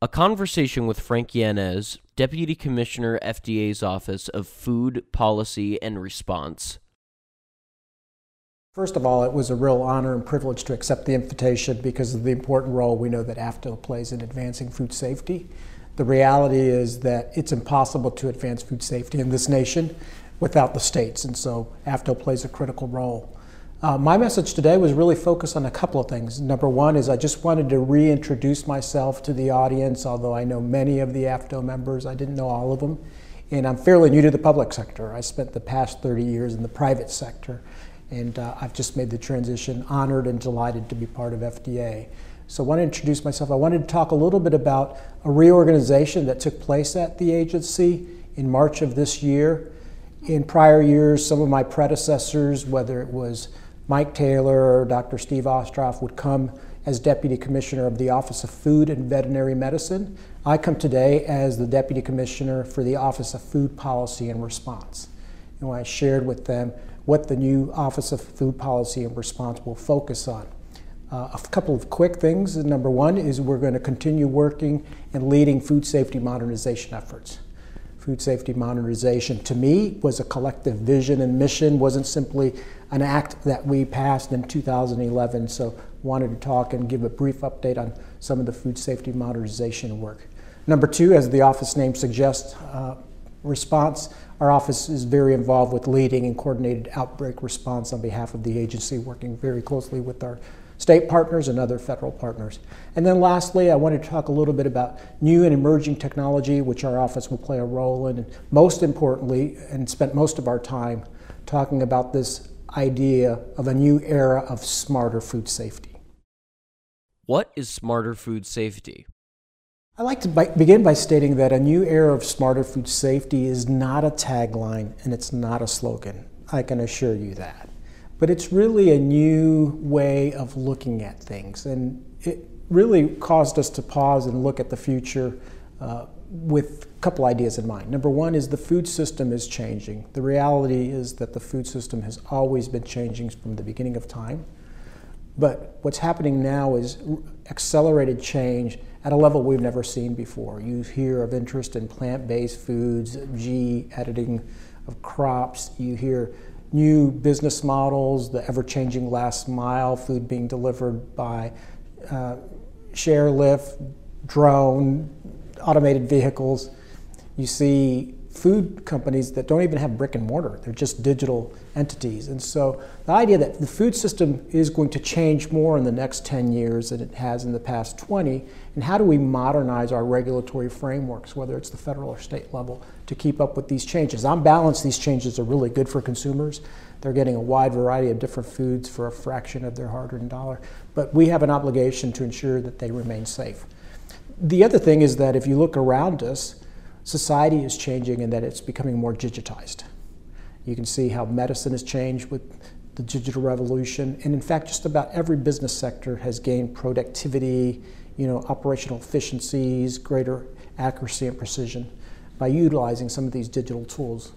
A conversation with Frank Yiannas, Deputy Commissioner, FDA's Office of Food Policy and Response. First of all, it was a real honor and privilege to accept the invitation because of the important role we know that AFDO plays in advancing food safety. The reality is that it's impossible to advance food safety in this nation without the states, and so AFDO plays a critical role. Uh, my message today was really focused on a couple of things. Number one is I just wanted to reintroduce myself to the audience, although I know many of the AFDO members, I didn't know all of them. And I'm fairly new to the public sector. I spent the past 30 years in the private sector, and uh, I've just made the transition, honored and delighted to be part of FDA. So I want to introduce myself. I wanted to talk a little bit about a reorganization that took place at the agency in March of this year. In prior years, some of my predecessors, whether it was Mike Taylor or Dr. Steve Ostroff would come as Deputy Commissioner of the Office of Food and Veterinary Medicine. I come today as the Deputy Commissioner for the Office of Food Policy and Response. And I shared with them what the new Office of Food Policy and Response will focus on. Uh, a couple of quick things. Number one is we're going to continue working and leading food safety modernization efforts food safety modernization to me was a collective vision and mission wasn't simply an act that we passed in 2011 so wanted to talk and give a brief update on some of the food safety modernization work. Number two as the office name suggests uh, response our office is very involved with leading and coordinated outbreak response on behalf of the agency working very closely with our state partners and other federal partners. And then lastly, I wanted to talk a little bit about new and emerging technology, which our office will play a role in. And most importantly, and spent most of our time talking about this idea of a new era of smarter food safety. What is smarter food safety? I'd like to begin by stating that a new era of smarter food safety is not a tagline and it's not a slogan. I can assure you that. But it's really a new way of looking at things. And it really caused us to pause and look at the future uh, with a couple ideas in mind. Number one is the food system is changing. The reality is that the food system has always been changing from the beginning of time. But what's happening now is accelerated change at a level we've never seen before. You hear of interest in plant based foods, gene editing of crops, you hear new business models, the ever changing last mile, food being delivered by uh, share lift, drone, automated vehicles. You see food companies that don't even have brick and mortar, they're just digital entities. And so the idea that the food system is going to change more in the next 10 years than it has in the past 20, and how do we modernize our regulatory frameworks, whether it's the federal or state level, to keep up with these changes? On balance, these changes are really good for consumers. They're getting a wide variety of different foods for a fraction of their hard earned dollar, but we have an obligation to ensure that they remain safe. The other thing is that if you look around us, society is changing and that it's becoming more digitized. You can see how medicine has changed with the digital revolution. And in fact, just about every business sector has gained productivity, you know, operational efficiencies, greater accuracy and precision by utilizing some of these digital tools.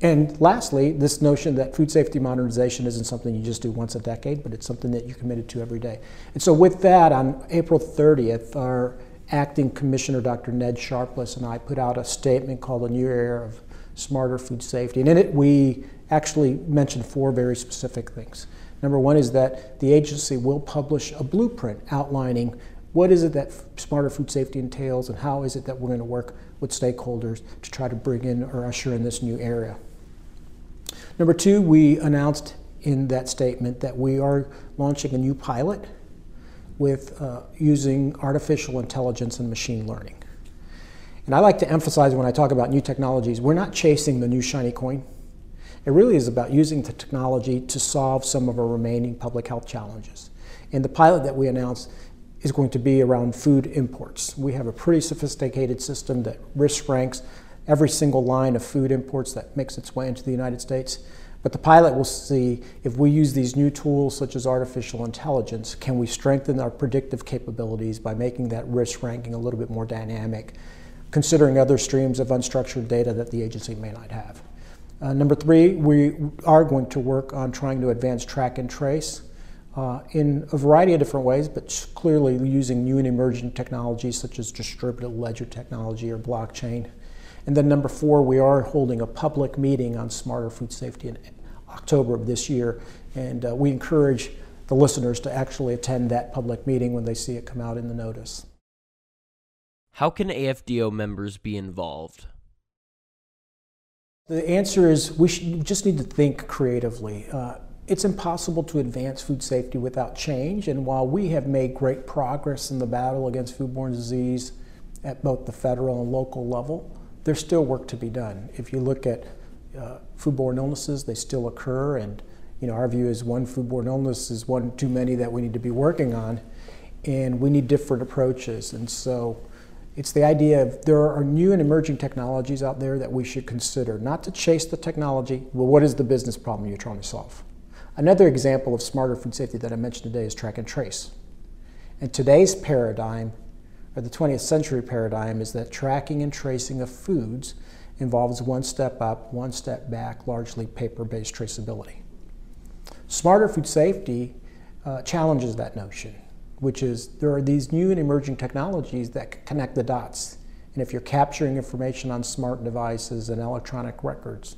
And lastly, this notion that food safety modernization isn't something you just do once a decade, but it's something that you're committed to every day. And so, with that, on April 30th, our acting commissioner, Dr. Ned Sharpless, and I put out a statement called A New Era of Smarter Food Safety. And in it, we actually mentioned four very specific things. Number one is that the agency will publish a blueprint outlining what is it that smarter food safety entails and how is it that we're going to work with stakeholders to try to bring in or usher in this new area. Number two, we announced in that statement that we are launching a new pilot with uh, using artificial intelligence and machine learning. And I like to emphasize when I talk about new technologies, we're not chasing the new shiny coin. It really is about using the technology to solve some of our remaining public health challenges. And the pilot that we announced is going to be around food imports. We have a pretty sophisticated system that risk ranks every single line of food imports that makes its way into the United States. But the pilot will see if we use these new tools such as artificial intelligence, can we strengthen our predictive capabilities by making that risk ranking a little bit more dynamic, considering other streams of unstructured data that the agency may not have. Uh, number three, we are going to work on trying to advance track and trace. uh, in a variety of different ways, but clearly using new and emerging technologies such as distributed ledger technology or blockchain. And then number four, we are holding a public meeting on smarter food safety in October of this year, and uh, we encourage the listeners to actually attend that public meeting when they see it come out in the notice. How can AFDO members be involved? The answer is we should, just need to think creatively. Uh, it's impossible to advance food safety without change, and while we have made great progress in the battle against foodborne disease at both the federal and local level, there's still work to be done. If you look at uh, foodborne illnesses, they still occur, and you know our view is one foodborne illness is one too many that we need to be working on, and we need different approaches. And so it's the idea of there are new and emerging technologies out there that we should consider, not to chase the technology, well, what is the business problem you're trying to solve? Another example of smarter food safety that I mentioned today is track and trace. In today's paradigm, or the 20th century paradigm, is that tracking and tracing of foods involves one step up, one step back, largely paper based traceability. Smarter food safety uh, challenges that notion which is there are these new and emerging technologies that connect the dots. And if you're capturing information on smart devices and electronic records,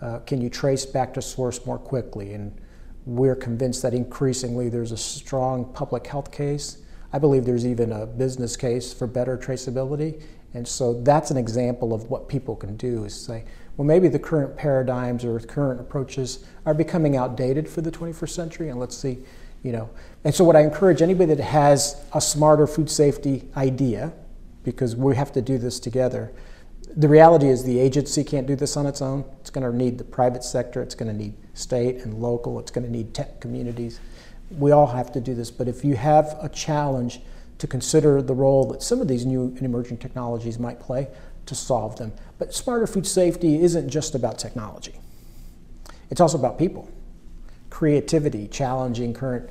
uh, can you trace back to source more quickly? And we're convinced that increasingly there's a strong public health case. I believe there's even a business case for better traceability. And so that's an example of what people can do is say, well, maybe the current paradigms or current approaches are becoming outdated for the 21st century, and let's see you know. And so what I encourage anybody that has a smarter food safety idea, because we have to do this together. The reality is the agency can't do this on its own. It's going to need the private sector, it's going to need state and local, it's going to need tech communities. We all have to do this, but if you have a challenge to consider the role that some of these new and emerging technologies might play to solve them. But smarter food safety isn't just about technology. It's also about people creativity, challenging current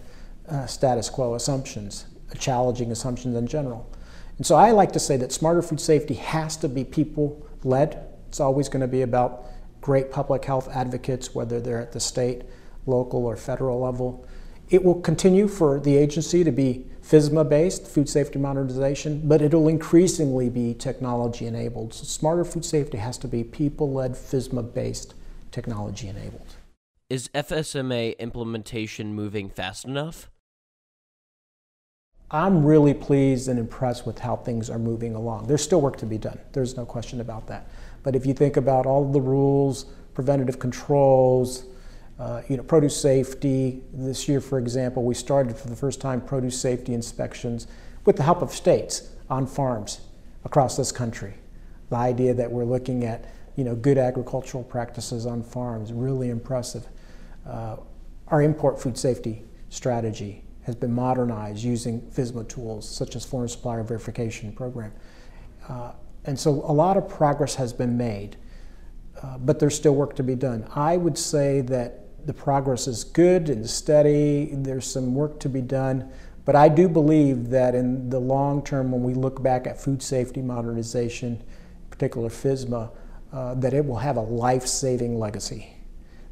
uh, status quo assumptions, challenging assumptions in general. And so I like to say that smarter food safety has to be people led. It's always going to be about great public health advocates, whether they're at the state, local, or federal level. It will continue for the agency to be FSMA based, food safety modernization, but it'll increasingly be technology enabled. So smarter food safety has to be people led, FSMA based, technology enabled. Is FSMA implementation moving fast enough? I'm really pleased and impressed with how things are moving along. There's still work to be done. There's no question about that. But if you think about all the rules, preventative controls, uh, you know, produce safety. This year, for example, we started for the first time produce safety inspections with the help of states on farms across this country. The idea that we're looking at, you know, good agricultural practices on farms, really impressive. Uh, our import food safety strategy has been modernized using FSMA tools such as Foreign Supplier Verification Program. Uh, and so a lot of progress has been made, uh, but there's still work to be done. I would say that the progress is good and steady. There's some work to be done, but I do believe that in the long term, when we look back at food safety modernization, in particular FSMA, uh, that it will have a life saving legacy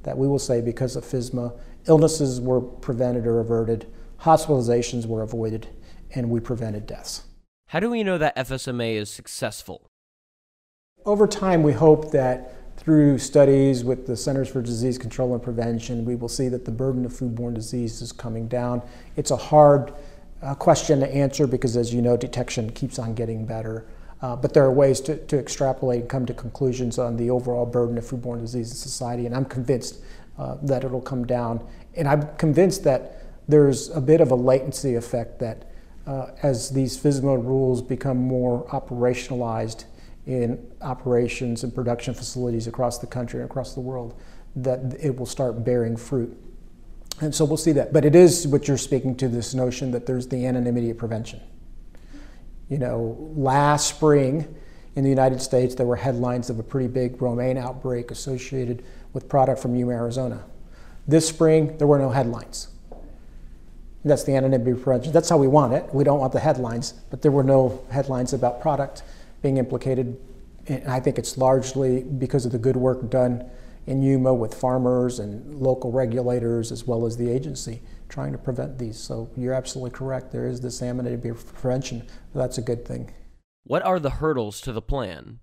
that we will say because of FSMA, illnesses were prevented or averted, hospitalizations were avoided, and we prevented deaths. How do we know that FSMA is successful? Over time, we hope that through studies with the Centers for Disease Control and Prevention, we will see that the burden of foodborne disease is coming down. It's a hard uh, question to answer because, as you know, detection keeps on getting better. Uh, but there are ways to, to extrapolate and come to conclusions on the overall burden of foodborne disease in society, and I'm convinced uh, that it'll come down. And I'm convinced that there's a bit of a latency effect that uh, as these FSMA rules become more operationalized in operations and production facilities across the country and across the world, that it will start bearing fruit. And so we'll see that. But it is what you're speaking to this notion that there's the anonymity of prevention. You know, last spring in the United States, there were headlines of a pretty big romaine outbreak associated with product from Yuma, Arizona. This spring, there were no headlines. That's the anonymity of prevention. That's how we want it. We don't want the headlines, but there were no headlines about product being implicated. And I think it's largely because of the good work done in Yuma with farmers and local regulators as well as the agency trying to prevent these. So you're absolutely correct. There is this amenity prevention. That's a good thing. What are the hurdles to the plan?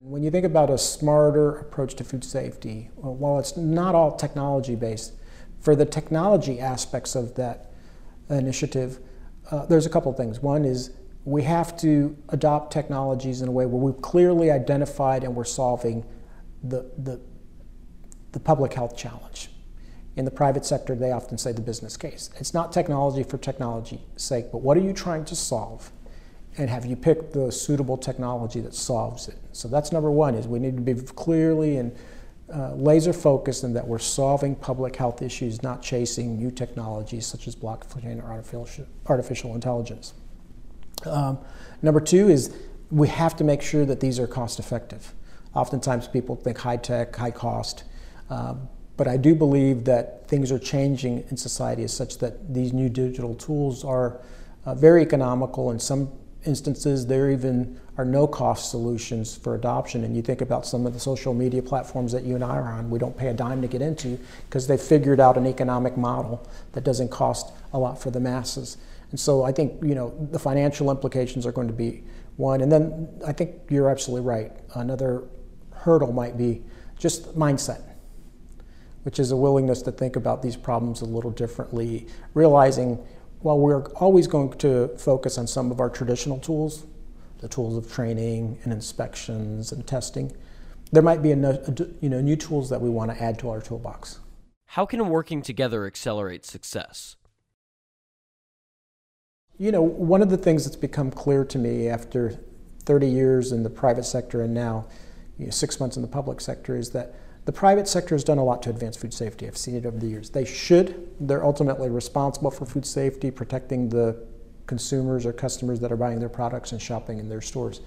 When you think about a smarter approach to food safety, while it's not all technology based, for the technology aspects of that initiative, uh, there's a couple of things. One is we have to adopt technologies in a way where we've clearly identified and we're solving the, the, the public health challenge. In the private sector, they often say the business case. It's not technology for technology's sake, but what are you trying to solve? and have you picked the suitable technology that solves it? So that's number one is we need to be clearly and uh, laser focused in that we're solving public health issues, not chasing new technologies such as blockchain or artificial, artificial intelligence. Um, number two is we have to make sure that these are cost effective. Oftentimes people think high tech, high cost, um, but I do believe that things are changing in society as such that these new digital tools are uh, very economical In some instances, there even are no cost solutions for adoption. And you think about some of the social media platforms that you and I are on, we don't pay a dime to get into because they've figured out an economic model that doesn't cost a lot for the masses. And so I think, you know, the financial implications are going to be one. And then I think you're absolutely right. Another hurdle might be just mindset which is a willingness to think about these problems a little differently, realizing while we're always going to focus on some of our traditional tools, the tools of training and inspections and testing, there might be a, you know, new tools that we want to add to our toolbox. How can working together accelerate success? You know, one of the things that's become clear to me after 30 years in the private sector and now you know, six months in the public sector is that the private sector has done a lot to advance food safety. I've seen it over the years. They should. They're ultimately responsible for food safety, protecting the consumers or customers that are buying their products and shopping in their stores.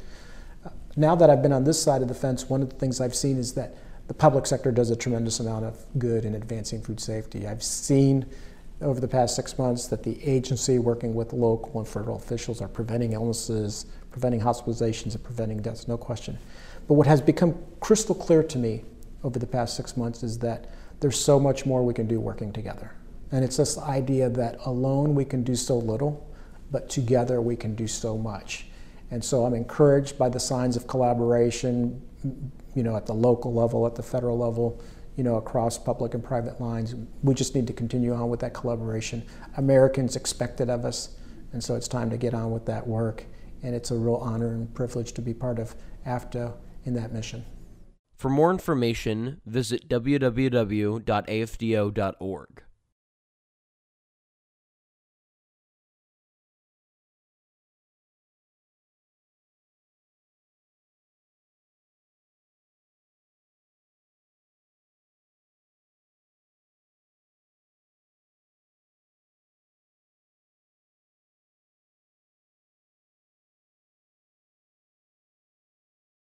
Now that I've been on this side of the fence, one of the things I've seen is that the public sector does a tremendous amount of good in advancing food safety. I've seen over the past six months that the agency working with local and federal officials are preventing illnesses, preventing hospitalizations, and preventing deaths, no question. But what has become crystal clear to me over the past six months is that there's so much more we can do working together. And it's this idea that alone we can do so little, but together we can do so much. And so I'm encouraged by the signs of collaboration, you know, at the local level, at the federal level, you know, across public and private lines. We just need to continue on with that collaboration. Americans expect it of us, and so it's time to get on with that work. And it's a real honor and privilege to be part of AFDO in that mission. For more information, visit www.afdo.org.